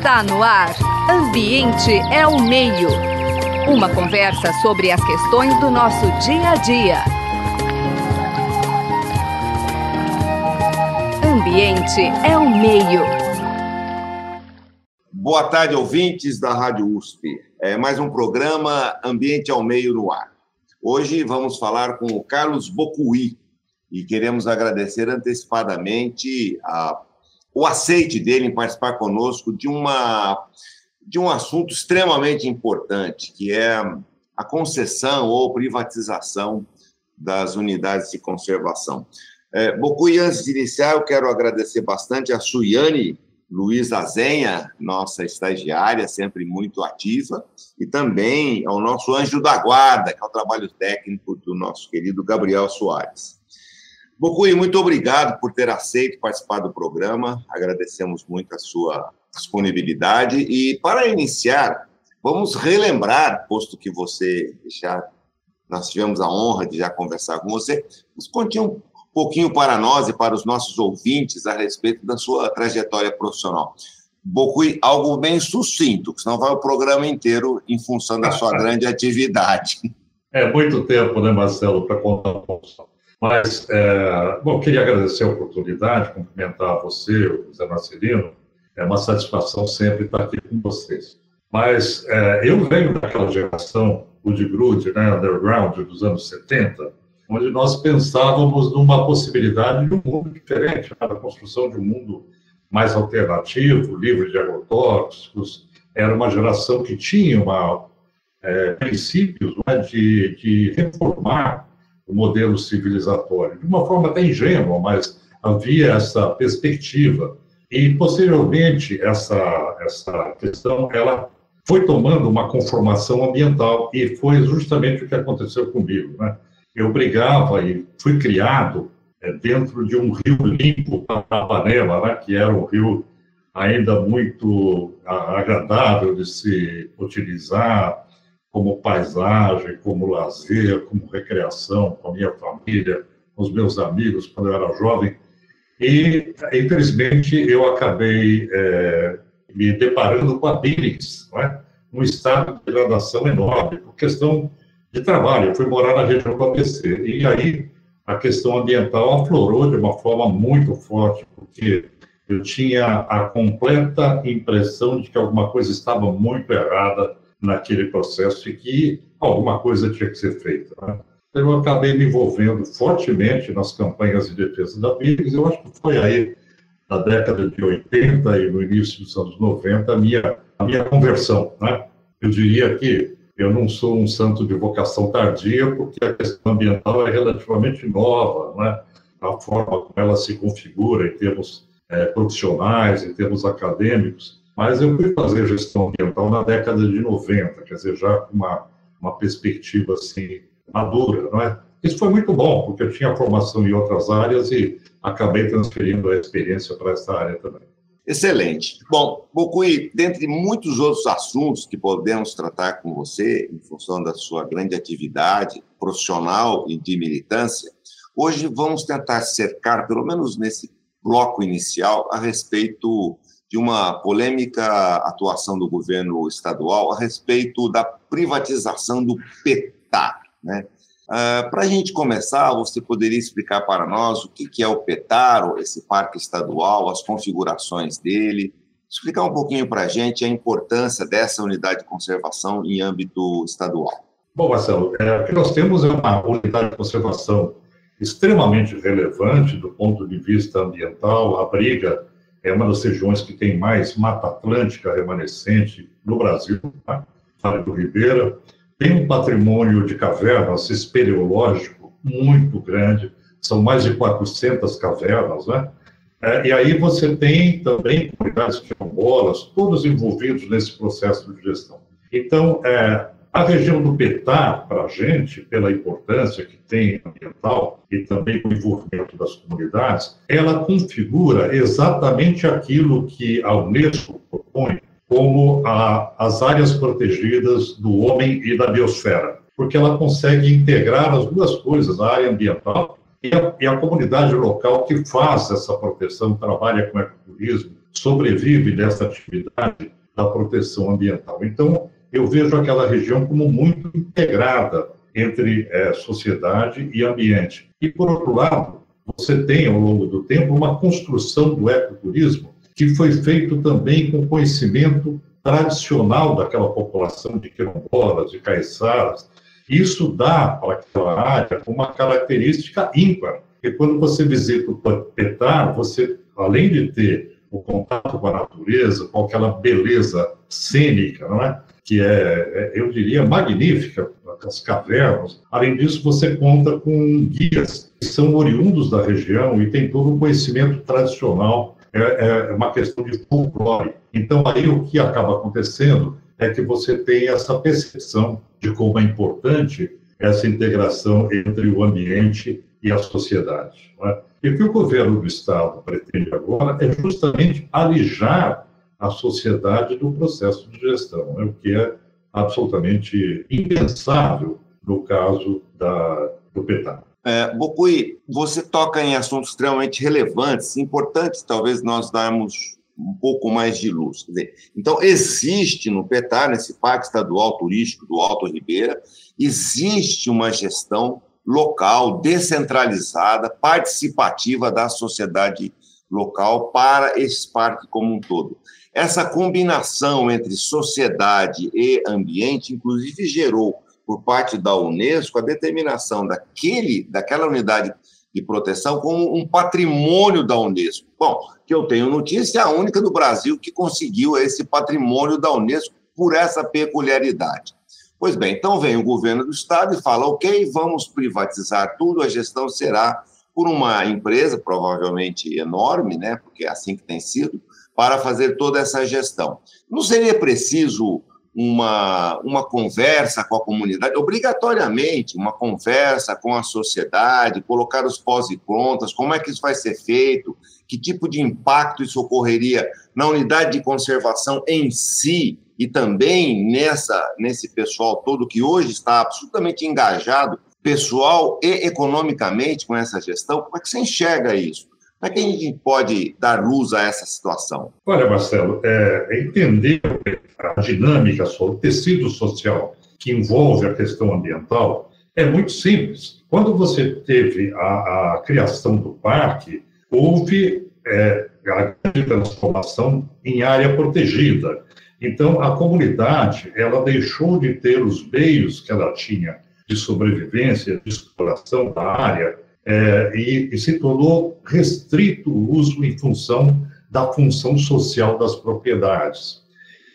Está no ar. Ambiente é o meio. Uma conversa sobre as questões do nosso dia a dia. Ambiente é o meio. Boa tarde, ouvintes da Rádio USP. É mais um programa Ambiente ao Meio no ar. Hoje vamos falar com o Carlos Bocuí e queremos agradecer antecipadamente a o aceite dele em participar conosco de, uma, de um assunto extremamente importante, que é a concessão ou privatização das unidades de conservação. É, Bocui, antes de iniciar, eu quero agradecer bastante a Suiane Luiz Azenha, nossa estagiária, sempre muito ativa, e também ao nosso anjo da guarda, que é o trabalho técnico do nosso querido Gabriel Soares. Bocui, muito obrigado por ter aceito participar do programa. Agradecemos muito a sua disponibilidade. E, para iniciar, vamos relembrar, posto que você já nós tivemos a honra de já conversar com você, nos conte um pouquinho para nós e para os nossos ouvintes a respeito da sua trajetória profissional. Bocui, algo bem sucinto, senão vai o programa inteiro em função da sua grande atividade. É muito tempo, né, Marcelo, para contar um pouco. Mas, é, bom, queria agradecer a oportunidade, cumprimentar você, o Zé Marcelino. É uma satisfação sempre estar aqui com vocês. Mas é, eu venho daquela geração, o de Grude, né, underground, dos anos 70, onde nós pensávamos numa possibilidade de um mundo diferente, né, da construção de um mundo mais alternativo, livre de agrotóxicos. Era uma geração que tinha uma, é, princípios né, de, de reformar modelo civilizatório, de uma forma até ingênua, mas havia essa perspectiva. E, posteriormente, essa, essa questão ela foi tomando uma conformação ambiental, e foi justamente o que aconteceu comigo. Né? Eu brigava e fui criado é, dentro de um rio limpo, Tapanema, né? que era um rio ainda muito agradável de se utilizar, como paisagem, como lazer, como recreação com a minha família, com os meus amigos quando eu era jovem. E, infelizmente, eu acabei é, me deparando com a Billings, é? um estado de degradação enorme, por questão de trabalho. Eu fui morar na região do ABC. E aí a questão ambiental aflorou de uma forma muito forte, porque eu tinha a completa impressão de que alguma coisa estava muito errada naquele processo e que alguma coisa tinha que ser feita. Né? Eu acabei me envolvendo fortemente nas campanhas de defesa da BIGS, eu acho que foi aí, na década de 80 e no início dos anos 90, a minha, a minha conversão. Né? Eu diria que eu não sou um santo de vocação tardia, porque a questão ambiental é relativamente nova, né? a forma como ela se configura em termos é, profissionais, em termos acadêmicos, mas eu fui fazer gestão ambiental na década de 90, quer dizer, já com uma, uma perspectiva assim, madura, não é? Isso foi muito bom, porque eu tinha formação em outras áreas e acabei transferindo a experiência para essa área também. Excelente. Bom, Bocui, dentre muitos outros assuntos que podemos tratar com você, em função da sua grande atividade profissional e de militância, hoje vamos tentar cercar, pelo menos nesse bloco inicial, a respeito de uma polêmica atuação do governo estadual a respeito da privatização do PETAR. Né? Uh, para a gente começar, você poderia explicar para nós o que, que é o PETAR, esse parque estadual, as configurações dele, explicar um pouquinho para a gente a importância dessa unidade de conservação em âmbito estadual. Bom, Marcelo, é, o que nós temos é uma unidade de conservação extremamente relevante do ponto de vista ambiental, abriga é uma das regiões que tem mais mata atlântica remanescente no Brasil, tá? Vale do Ribeira. Tem um patrimônio de cavernas espeleológico muito grande, são mais de 400 cavernas, né? É, e aí você tem também comunidades quilombolas, todos envolvidos nesse processo de gestão. Então, é, a região do Petar, para a gente, pela importância que tem ambiental e também o envolvimento das comunidades, ela configura exatamente aquilo que a Unesco propõe como a, as áreas protegidas do homem e da biosfera, porque ela consegue integrar as duas coisas, a área ambiental e a, e a comunidade local que faz essa proteção, trabalha com ecoturismo, sobrevive dessa atividade da proteção ambiental. Então, eu vejo aquela região como muito integrada entre é, sociedade e ambiente. E, por outro lado, você tem, ao longo do tempo, uma construção do ecoturismo que foi feito também com conhecimento tradicional daquela população de quilombolas, de caiçaras. Isso dá para aquela área uma característica ímpar, porque quando você visita o Petar, você, além de ter o contato com a natureza, com aquela beleza cênica, não é? Que é, é eu diria, magnífica, as cavernas. Além disso, você conta com guias que são oriundos da região e tem todo um conhecimento tradicional, é, é uma questão de folclore. Então, aí o que acaba acontecendo é que você tem essa percepção de como é importante essa integração entre o ambiente e a sociedade. É? E o que o governo do Estado pretende agora é justamente alijar a sociedade do processo de gestão, né? o que é absolutamente impensável no caso da, do PETAR. É, Bocui, você toca em assuntos extremamente relevantes, importantes, talvez nós darmos um pouco mais de luz. Dizer, então, existe no PETAR, nesse Parque Estadual Turístico do Alto Ribeira, existe uma gestão local, descentralizada, participativa da sociedade local para esse parque como um todo. Essa combinação entre sociedade e ambiente, inclusive, gerou, por parte da Unesco, a determinação daquele, daquela unidade de proteção como um patrimônio da Unesco. Bom, que eu tenho notícia, é a única do Brasil que conseguiu esse patrimônio da Unesco por essa peculiaridade. Pois bem, então vem o governo do estado e fala: ok, vamos privatizar tudo, a gestão será por uma empresa, provavelmente enorme, né, porque é assim que tem sido, para fazer toda essa gestão. Não seria preciso uma, uma conversa com a comunidade, obrigatoriamente, uma conversa com a sociedade, colocar os pós e contras, como é que isso vai ser feito, que tipo de impacto isso ocorreria na unidade de conservação em si, e também nessa nesse pessoal todo que hoje está absolutamente engajado, pessoal e economicamente com essa gestão, como é que você enxerga isso? Como é que a gente pode dar luz a essa situação? Olha, Marcelo, é, entender a dinâmica, o tecido social que envolve a questão ambiental é muito simples. Quando você teve a, a criação do parque, houve é, a grande transformação em área protegida. Então, a comunidade, ela deixou de ter os meios que ela tinha de sobrevivência, de exploração da área, é, e, e se tornou restrito o uso em função da função social das propriedades.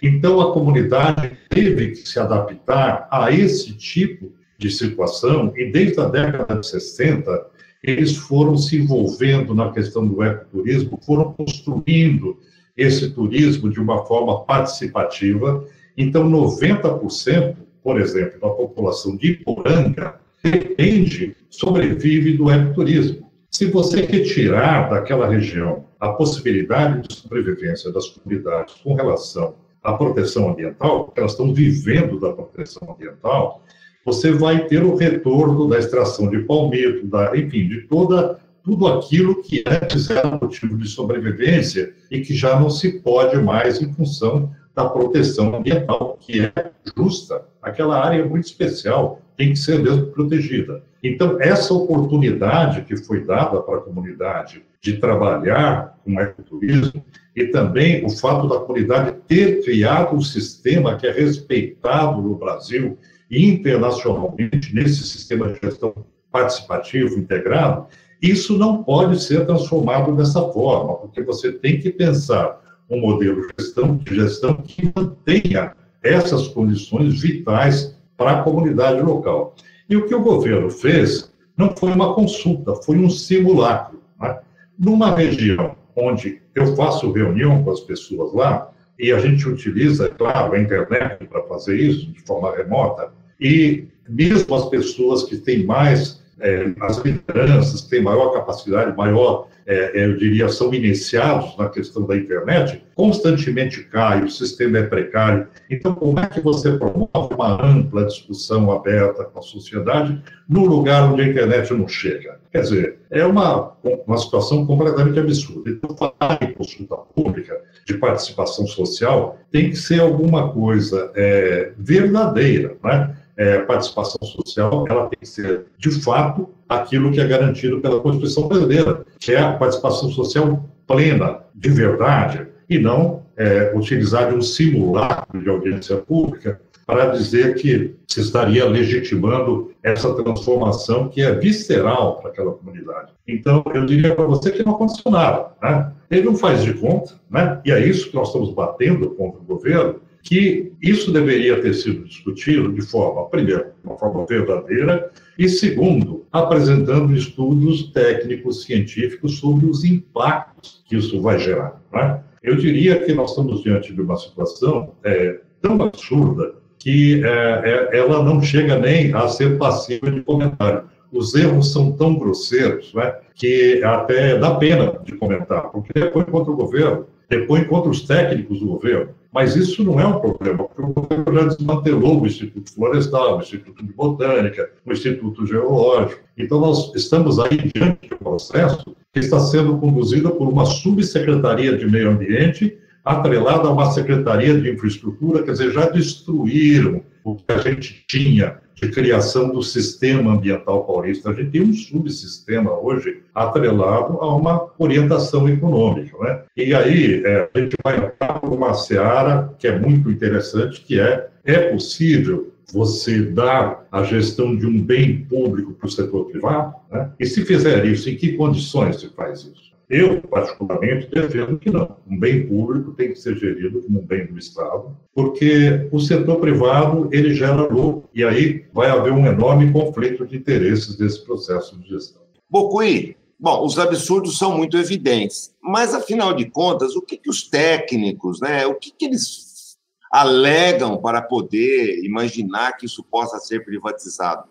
Então, a comunidade teve que se adaptar a esse tipo de situação, e desde a década de 60, eles foram se envolvendo na questão do ecoturismo, foram construindo esse turismo de uma forma participativa. Então, 90%, por exemplo, da população de Iporanga depende, sobrevive do ecoturismo. Se você retirar daquela região a possibilidade de sobrevivência das comunidades com relação à proteção ambiental, elas estão vivendo da proteção ambiental, você vai ter o retorno da extração de palmito, da, enfim, de toda tudo aquilo que antes era motivo de sobrevivência e que já não se pode mais em função da proteção ambiental, que é justa. Aquela área é muito especial, tem que ser mesmo protegida. Então, essa oportunidade que foi dada para a comunidade de trabalhar com ecoturismo e também o fato da comunidade ter criado um sistema que é respeitado no Brasil e internacionalmente nesse sistema de gestão participativo integrado, isso não pode ser transformado dessa forma, porque você tem que pensar um modelo de gestão, de gestão que mantenha essas condições vitais para a comunidade local. E o que o governo fez não foi uma consulta, foi um simulacro. Né? Numa região onde eu faço reunião com as pessoas lá, e a gente utiliza, é claro, a internet para fazer isso de forma remota, e mesmo as pessoas que têm mais é, as lideranças têm maior capacidade, maior, é, é, eu diria, são iniciados na questão da internet, constantemente cai, o sistema é precário. Então, como é que você promove uma ampla discussão aberta com a sociedade no lugar onde a internet não chega? Quer dizer, é uma, uma situação completamente absurda. Então, falar em consulta pública de participação social tem que ser alguma coisa é, verdadeira, né? É, participação social ela tem que ser de fato aquilo que é garantido pela Constituição brasileira, que é a participação social plena, de verdade, e não é, utilizar de um simulacro de audiência pública para dizer que se estaria legitimando essa transformação que é visceral para aquela comunidade. Então, eu diria para você que não aconteceu nada. Né? Ele não faz de conta, né? e é isso que nós estamos batendo contra o governo, que isso deveria ter sido discutido de forma, primeiro, uma forma verdadeira, e segundo, apresentando estudos técnicos, científicos sobre os impactos que isso vai gerar. Né? Eu diria que nós estamos diante de uma situação é, tão absurda que é, é, ela não chega nem a ser passiva de comentário. Os erros são tão grosseiros né, que até dá pena de comentar, porque depois contra o governo, depois contra os técnicos do governo. Mas isso não é um problema, porque o governo já desmantelou o Instituto Florestal, o Instituto de Botânica, o Instituto Geológico. Então, nós estamos aí diante de um processo que está sendo conduzido por uma subsecretaria de Meio Ambiente atrelada a uma secretaria de infraestrutura, quer dizer, já destruíram o que a gente tinha de criação do sistema ambiental paulista. A gente tem um subsistema hoje atrelado a uma orientação econômica. Né? E aí é, a gente vai entrar uma seara que é muito interessante, que é, é possível você dar a gestão de um bem público para o setor privado? Né? E se fizer isso, em que condições se faz isso? Eu, particularmente, defendo que não. Um bem público tem que ser gerido como um bem do Estado, porque o setor privado, ele gera lucro, e aí vai haver um enorme conflito de interesses desse processo de gestão. Bocuí, bom, os absurdos são muito evidentes, mas, afinal de contas, o que, que os técnicos, né, o que, que eles alegam para poder imaginar que isso possa ser privatizado?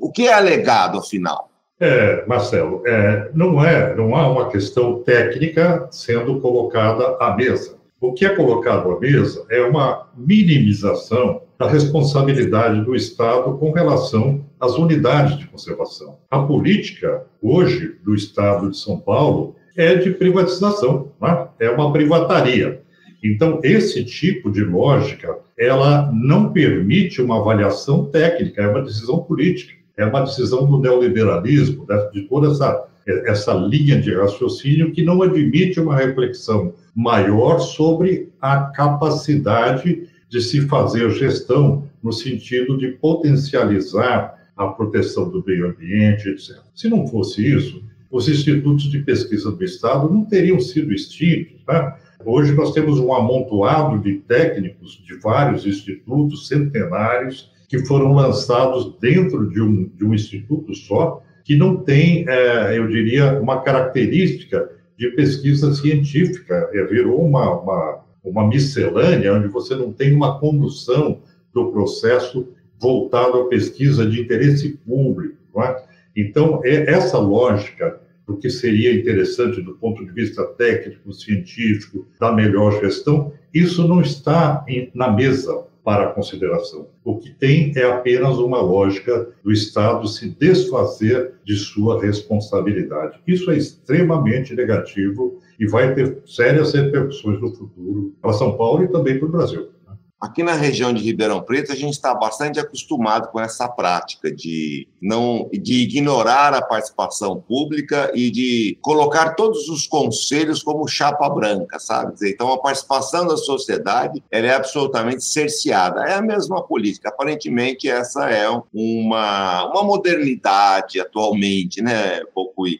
O que é alegado, afinal? É, Marcelo, é, não é, não há uma questão técnica sendo colocada à mesa. O que é colocado à mesa é uma minimização da responsabilidade do Estado com relação às unidades de conservação. A política hoje do Estado de São Paulo é de privatização, né? é uma privataria. Então, esse tipo de lógica, ela não permite uma avaliação técnica, é uma decisão política é uma decisão do neoliberalismo, de toda essa, essa linha de raciocínio que não admite uma reflexão maior sobre a capacidade de se fazer gestão no sentido de potencializar a proteção do meio ambiente, etc. Se não fosse isso, os institutos de pesquisa do Estado não teriam sido extintos. Tá? Hoje nós temos um amontoado de técnicos de vários institutos centenários que foram lançados dentro de um, de um instituto só, que não tem, é, eu diria, uma característica de pesquisa científica. É, virou uma, uma, uma miscelânea onde você não tem uma condução do processo voltado à pesquisa de interesse público. É? Então, é essa lógica do que seria interessante do ponto de vista técnico, científico, da melhor gestão, isso não está na mesa para consideração. O que tem é apenas uma lógica do Estado se desfazer de sua responsabilidade. Isso é extremamente negativo e vai ter sérias repercussões no futuro para São Paulo e também para o Brasil. Aqui na região de Ribeirão Preto, a gente está bastante acostumado com essa prática de não de ignorar a participação pública e de colocar todos os conselhos como chapa branca, sabe? Então, a participação da sociedade ela é absolutamente cerceada. É a mesma política. Aparentemente, essa é uma, uma modernidade atualmente, né, Bocuí?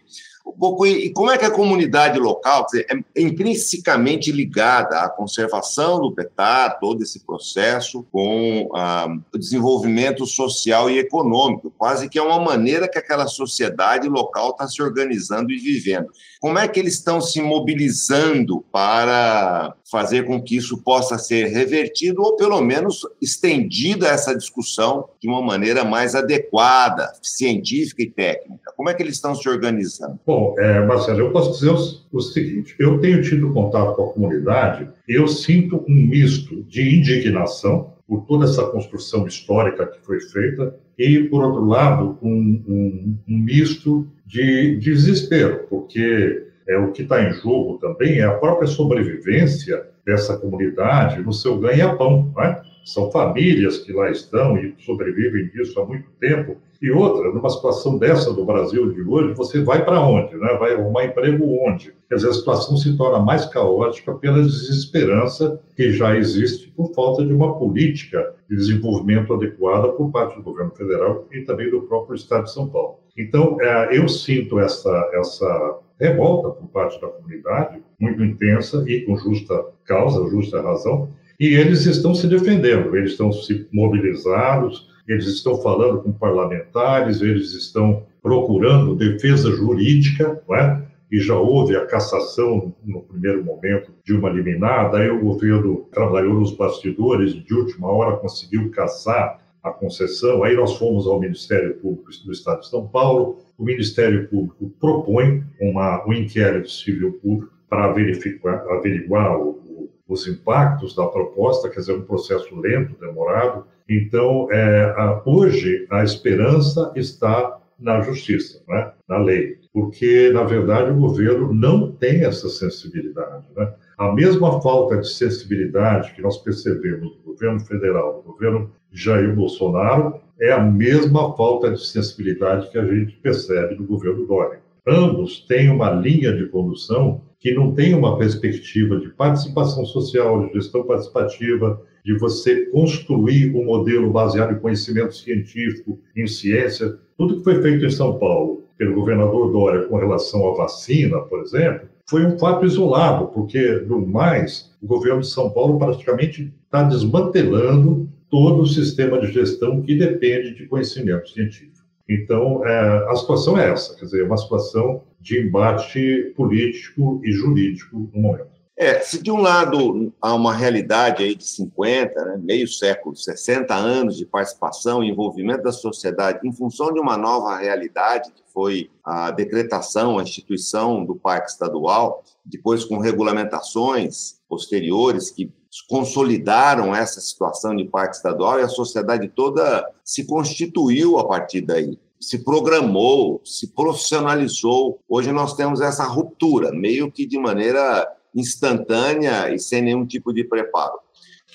E como é que a comunidade local dizer, é intrinsecamente ligada à conservação do petar, todo esse processo, com ah, o desenvolvimento social e econômico, quase que é uma maneira que aquela sociedade local está se organizando e vivendo. Como é que eles estão se mobilizando para fazer com que isso possa ser revertido ou, pelo menos, estendida essa discussão de uma maneira mais adequada, científica e técnica? Como é que eles estão se organizando? Bom, é, Marcelo, eu posso dizer o, seguinte: eu tenho tido contato com a comunidade, eu sinto um misto de indignação por toda essa construção histórica que foi feita e, por outro lado, um, um, um misto de desespero, porque é o que está em jogo também é a própria sobrevivência dessa comunidade no seu ganha-pão. Né? São famílias que lá estão e sobrevivem disso há muito tempo. E outra, numa situação dessa do Brasil de hoje, você vai para onde? Né? Vai arrumar emprego onde? Quer dizer, a situação se torna mais caótica pela desesperança que já existe por falta de uma política de desenvolvimento adequada por parte do governo federal e também do próprio Estado de São Paulo. Então, é, eu sinto essa, essa revolta por parte da comunidade, muito intensa e com justa causa, justa razão, e eles estão se defendendo, eles estão se mobilizados, eles estão falando com parlamentares, eles estão procurando defesa jurídica, não é? e já houve a cassação no primeiro momento de uma liminar, daí o governo trabalhou nos bastidores, de última hora conseguiu caçar a concessão, aí nós fomos ao Ministério Público do Estado de São Paulo, o Ministério Público propõe uma, um inquérito civil público para verificar, averiguar o, o, os impactos da proposta, quer dizer, um processo lento, demorado. Então, é, a, hoje, a esperança está na justiça, né? na lei, porque, na verdade, o governo não tem essa sensibilidade. Né? A mesma falta de sensibilidade que nós percebemos do governo federal, do governo Jair Bolsonaro, é a mesma falta de sensibilidade que a gente percebe do governo Dória. Ambos têm uma linha de condução que não tem uma perspectiva de participação social, de gestão participativa, de você construir um modelo baseado em conhecimento científico, em ciência. Tudo que foi feito em São Paulo pelo governador Dória com relação à vacina, por exemplo, foi um fato isolado, porque, no mais, o governo de São Paulo praticamente está desmantelando todo o sistema de gestão que depende de conhecimento científico. Então, é, a situação é essa, quer dizer, é uma situação de embate político e jurídico no momento. É, se de um lado há uma realidade aí de 50, né, meio século, 60 anos de participação e envolvimento da sociedade em função de uma nova realidade, que foi a decretação, a instituição do Parque Estadual, depois com regulamentações posteriores que consolidaram essa situação de parque estadual e a sociedade toda se constituiu a partir daí. Se programou, se profissionalizou. Hoje nós temos essa ruptura, meio que de maneira instantânea e sem nenhum tipo de preparo.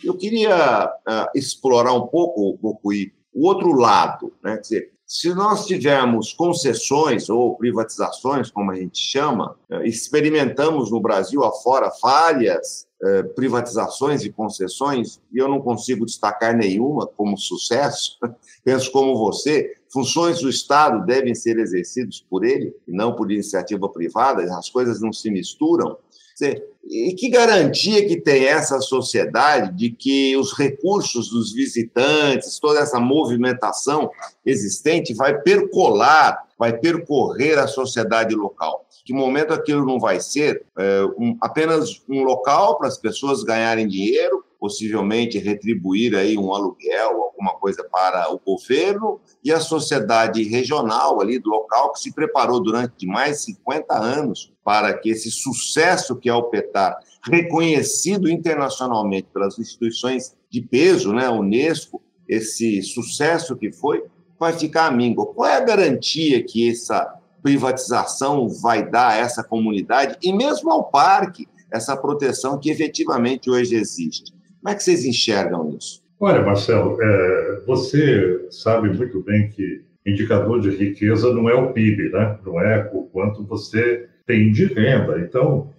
Eu queria uh, explorar um pouco, o outro lado, né? Quer dizer, se nós tivermos concessões ou privatizações, como a gente chama, eh, experimentamos no Brasil afora falhas, eh, privatizações e concessões, e eu não consigo destacar nenhuma como sucesso, penso como você, funções do Estado devem ser exercidas por ele e não por iniciativa privada, as coisas não se misturam. E que garantia que tem essa sociedade de que os recursos dos visitantes, toda essa movimentação existente vai percolar, vai percorrer a sociedade local? Que momento aquilo não vai ser é, um, apenas um local para as pessoas ganharem dinheiro, possivelmente retribuir aí um aluguel, alguma coisa para o governo e a sociedade regional ali do local que se preparou durante mais de 50 anos para que esse sucesso que é o PETAR, reconhecido internacionalmente pelas instituições de peso, né, Unesco, esse sucesso que foi, vai ficar amigo. Qual é a garantia que essa privatização vai dar a essa comunidade e mesmo ao parque, essa proteção que efetivamente hoje existe? Como é que vocês enxergam isso? Olha, Marcelo, é, você sabe muito bem que indicador de riqueza não é o PIB, né? não é o quanto você tem de renda. Então,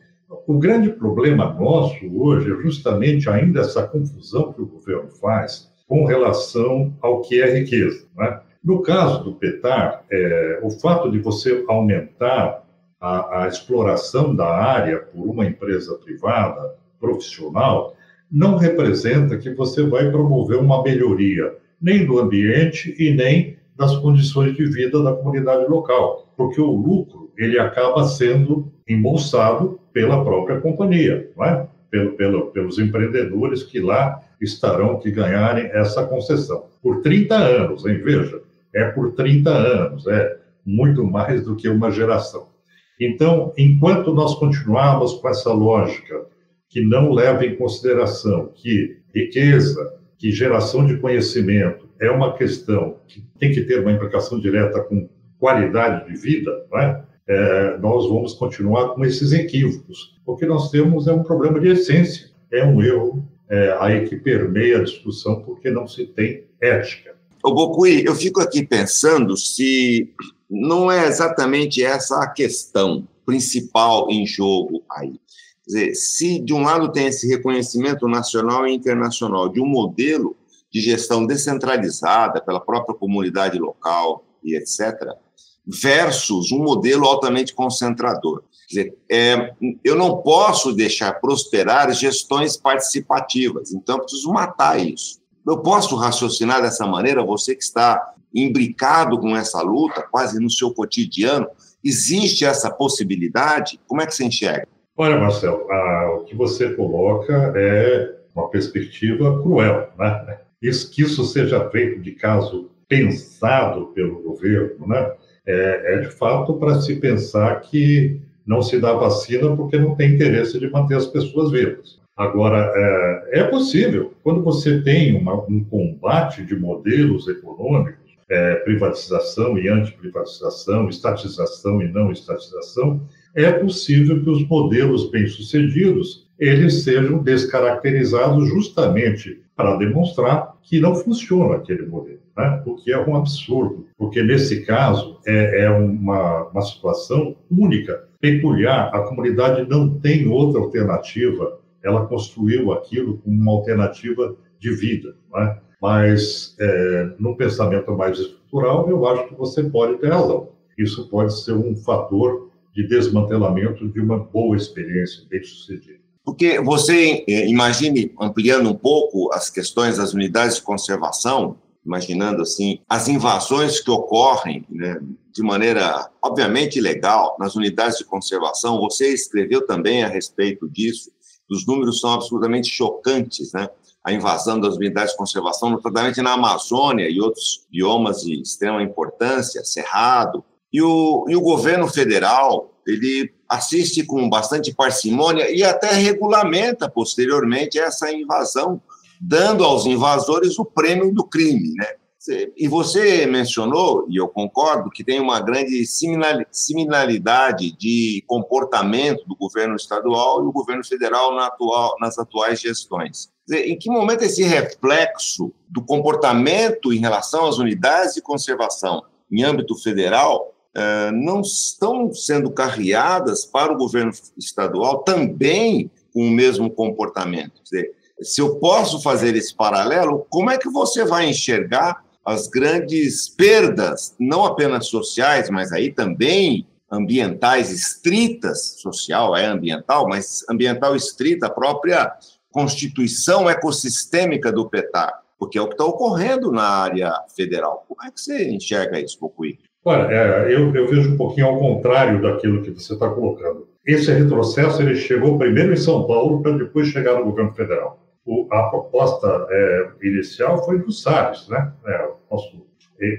o grande problema nosso hoje é justamente ainda essa confusão que o governo faz com relação ao que é riqueza. Né? No caso do PETAR, é, o fato de você aumentar a, a exploração da área por uma empresa privada, profissional, não representa que você vai promover uma melhoria nem do ambiente e nem das condições de vida da comunidade local, porque o lucro ele acaba sendo embolsado pela própria companhia, não é? Pelo, pelo, pelos empreendedores que lá estarão que ganharem essa concessão por 30 anos, hein? Veja, é por 30 anos, é muito mais do que uma geração. Então, enquanto nós continuarmos com essa lógica que não leva em consideração que riqueza, que geração de conhecimento é uma questão que tem que ter uma implicação direta com qualidade de vida, é? É, nós vamos continuar com esses equívocos, porque nós temos é um problema de essência. é um erro é, aí que permeia a discussão porque não se tem ética. Ô, Bocui, eu fico aqui pensando se não é exatamente essa a questão principal em jogo aí. Dizer, se de um lado tem esse reconhecimento nacional e internacional de um modelo de gestão descentralizada pela própria comunidade local e etc., versus um modelo altamente concentrador. Dizer, é, eu não posso deixar prosperar gestões participativas, então eu preciso matar isso. Eu posso raciocinar dessa maneira, você que está imbricado com essa luta, quase no seu cotidiano, existe essa possibilidade? Como é que você enxerga? Olha, Marcelo, o que você coloca é uma perspectiva cruel, né? Isso, que isso seja feito de caso pensado pelo governo, né? É, é de fato para se pensar que não se dá vacina porque não tem interesse de manter as pessoas vivas. Agora, é, é possível, quando você tem uma, um combate de modelos econômicos, é, privatização e antiprivatização, estatização e não estatização, é possível que os modelos bem-sucedidos eles sejam descaracterizados justamente para demonstrar que não funciona aquele modelo, né? o que é um absurdo, porque nesse caso é, é uma, uma situação única, peculiar, a comunidade não tem outra alternativa, ela construiu aquilo como uma alternativa de vida, né? mas é, no pensamento mais estrutural, eu acho que você pode ter razão. Isso pode ser um fator de desmantelamento de uma boa experiência bem-sucedida. Porque você eh, imagine, ampliando um pouco as questões das unidades de conservação, imaginando assim, as invasões que ocorrem né, de maneira, obviamente, ilegal nas unidades de conservação. Você escreveu também a respeito disso. Os números são absolutamente chocantes, né? A invasão das unidades de conservação, notadamente na Amazônia e outros biomas de extrema importância, Cerrado. E o, e o governo federal, ele assiste com bastante parcimônia e até regulamenta posteriormente essa invasão, dando aos invasores o prêmio do crime, né? E você mencionou, e eu concordo, que tem uma grande similaridade de comportamento do governo estadual e do governo federal na atual, nas atuais gestões. Em que momento esse reflexo do comportamento em relação às unidades de conservação em âmbito federal eh, não estão sendo carreadas para o governo estadual também com o mesmo comportamento. Quer dizer, se eu posso fazer esse paralelo, como é que você vai enxergar as grandes perdas, não apenas sociais, mas aí também ambientais estritas, social é ambiental, mas ambiental estrita, a própria constituição ecossistêmica do PETAR, porque é o que está ocorrendo na área federal. Como é que você enxerga isso, Cocuí? Olha, é, eu, eu, vejo um pouquinho ao contrário daquilo que você está colocando. Esse retrocesso ele chegou primeiro em São Paulo para depois chegar no governo federal. O, a proposta é, inicial foi do Salles, né? É, nosso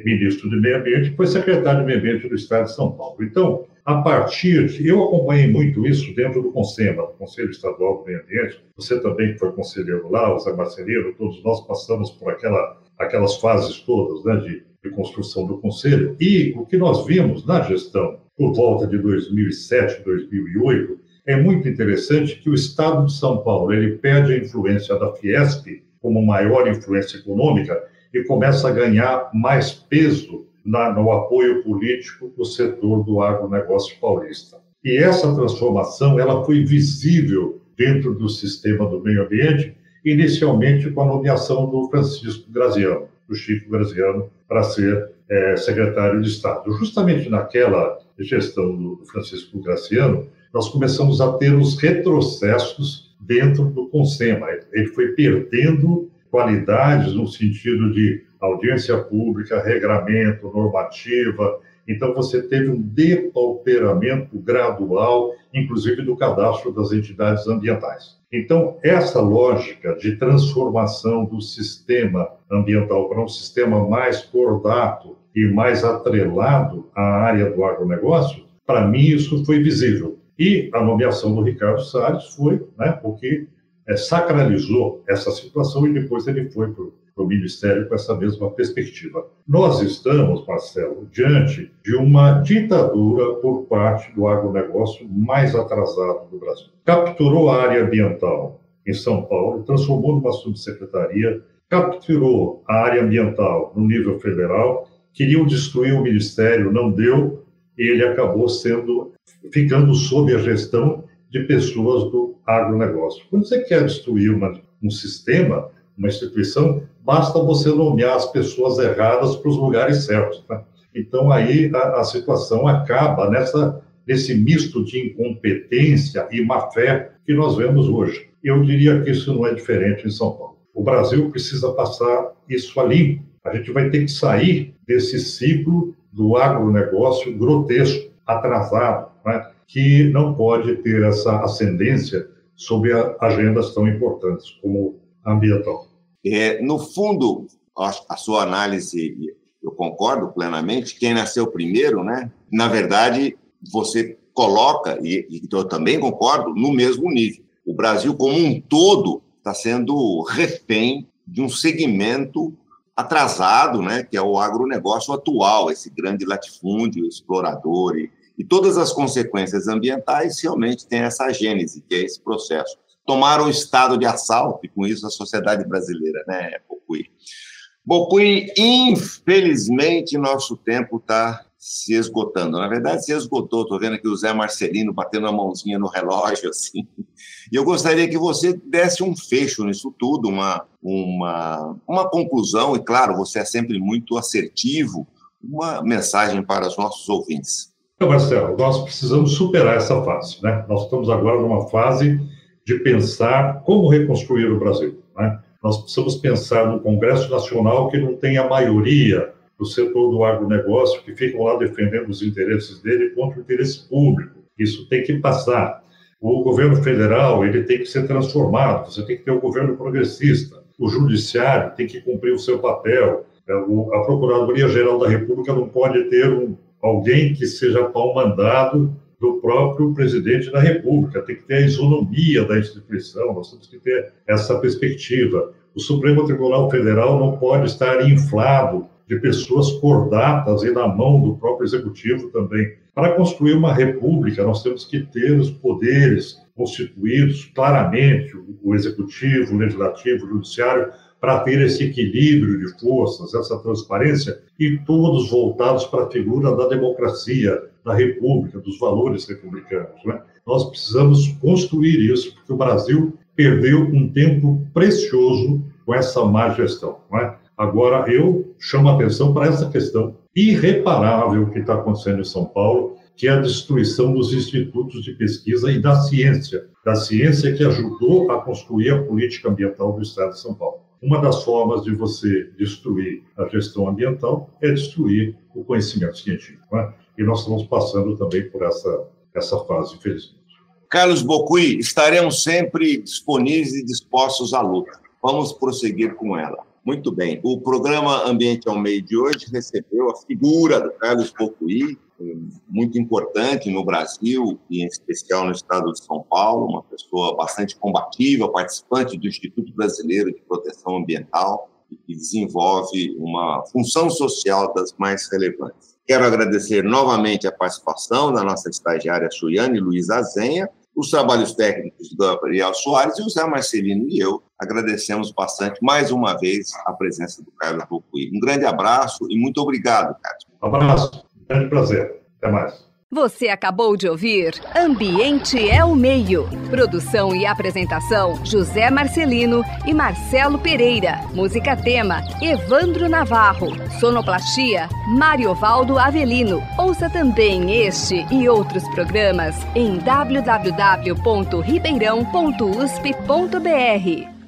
ministro de Meio Ambiente, foi secretário de Meio Ambiente do Estado de São Paulo. Então, a partir de. Eu acompanhei muito isso dentro do CONSEMA, Conselho Estadual do Meio Ambiente. Você também foi conselheiro lá, o Zé Marcelino, todos nós passamos por aquela, aquelas fases todas, né? De de construção do Conselho. E o que nós vimos na gestão por volta de 2007, 2008, é muito interessante que o Estado de São Paulo ele perde a influência da Fiesp como maior influência econômica e começa a ganhar mais peso na, no apoio político do setor do agronegócio paulista. E essa transformação ela foi visível dentro do sistema do meio ambiente, inicialmente com a nomeação do Francisco Graziano do Chico Graziano para ser é, secretário de Estado. Justamente naquela gestão do Francisco Graziano, nós começamos a ter os retrocessos dentro do CONSEMA. Ele foi perdendo qualidades no sentido de audiência pública, regramento, normativa. Então, você teve um depauperamento gradual, inclusive do cadastro das entidades ambientais. Então, essa lógica de transformação do sistema ambiental para um sistema mais cordato e mais atrelado à área do agronegócio, para mim isso foi visível. E a nomeação do Ricardo Salles foi né, o que é, sacralizou essa situação e depois ele foi para o Ministério com essa mesma perspectiva. Nós estamos, Marcelo, diante de uma ditadura por parte do agronegócio mais atrasado do Brasil. Capturou a área ambiental em São Paulo, transformou numa subsecretaria, capturou a área ambiental no nível federal, queriam destruir o ministério, não deu, e ele acabou sendo ficando sob a gestão de pessoas do agronegócio. Quando você quer destruir uma, um sistema, uma instituição, basta você nomear as pessoas erradas para os lugares certos. Né? Então, aí a, a, situação acaba nessa, nesse misto de incompetência e má-fé que nós vemos hoje. Eu diria que isso não é diferente em São Paulo. O Brasil precisa passar isso ali. A gente vai ter que sair desse ciclo do agronegócio grotesco, atrasado, né? que não pode ter essa ascendência sobre agendas tão importantes como a ambiental. É, no fundo, a sua análise, eu concordo plenamente, quem nasceu primeiro, né? Na verdade, você coloca, e, e eu também concordo, no mesmo nível. O Brasil, como um todo, está sendo refém de um segmento atrasado, né, que é o agronegócio atual, esse grande latifúndio, explorador e, e todas as consequências ambientais realmente têm essa gênese, que é esse processo. Tomaram o estado de assalto, e com isso a sociedade brasileira, né, Bocuí? Bocuí, infelizmente, nosso tempo está se esgotando. Na verdade, se esgotou. Estou vendo aqui o Zé Marcelino batendo a mãozinha no relógio, assim. E eu gostaria que você desse um fecho nisso tudo, uma, uma, uma conclusão, e claro, você é sempre muito assertivo, uma mensagem para os nossos ouvintes. Então, Marcelo, nós precisamos superar essa fase. Né? Nós estamos agora numa fase de pensar como reconstruir o Brasil. Né? Nós precisamos pensar no Congresso Nacional que não tem a maioria do setor do agronegócio que ficam lá defendendo os interesses dele contra o interesse público. Isso tem que passar. O governo federal ele tem que ser transformado. Você tem que ter um governo progressista. O judiciário tem que cumprir o seu papel. É, a Procuradoria Geral da República não pode ter um alguém que seja pau mandado do próprio presidente da República. Tem que ter a isonomia da instituição, nós temos que ter essa perspectiva. O Supremo Tribunal Federal não pode estar inflado de pessoas cordatas e na mão do próprio executivo também. Para construir uma república, nós temos que ter os poderes constituídos claramente, o executivo, o legislativo, o judiciário, para ter esse equilíbrio de forças, essa transparência, e todos voltados para a figura da democracia, da república, dos valores republicanos. Né? Nós precisamos construir isso, porque o Brasil perdeu um tempo precioso com essa má gestão. É? Agora, eu chamo a atenção para essa questão irreparável que está acontecendo em São Paulo, que é a destruição dos institutos de pesquisa e da ciência, da ciência que ajudou a construir a política ambiental do Estado de São Paulo. Uma das formas de você destruir a gestão ambiental é destruir o conhecimento científico. Né? E nós estamos passando também por essa, essa fase, infelizmente. Carlos Bocui, estaremos sempre disponíveis e dispostos à luta. Vamos prosseguir com ela. Muito bem. O programa Ambiente ao Meio de hoje recebeu a figura do Carlos Bocui, muito importante no Brasil e em especial no estado de São Paulo, uma pessoa bastante combativa, participante do Instituto Brasileiro de Proteção Ambiental e que desenvolve uma função social das mais relevantes. Quero agradecer novamente a participação da nossa estagiária Suiane Luiz Azenha, os trabalhos técnicos do Gabriel Soares e o Zé Marcelino e eu agradecemos bastante mais uma vez a presença do Carlos Bucuí. Um grande abraço e muito obrigado, Carlos. Um abraço. Grande prazer. Até mais. Você acabou de ouvir Ambiente é o Meio. Produção e apresentação: José Marcelino e Marcelo Pereira. Música tema: Evandro Navarro. Sonoplastia: Mariovaldo Avelino. Ouça também este e outros programas em www.ribeirão.usp.br.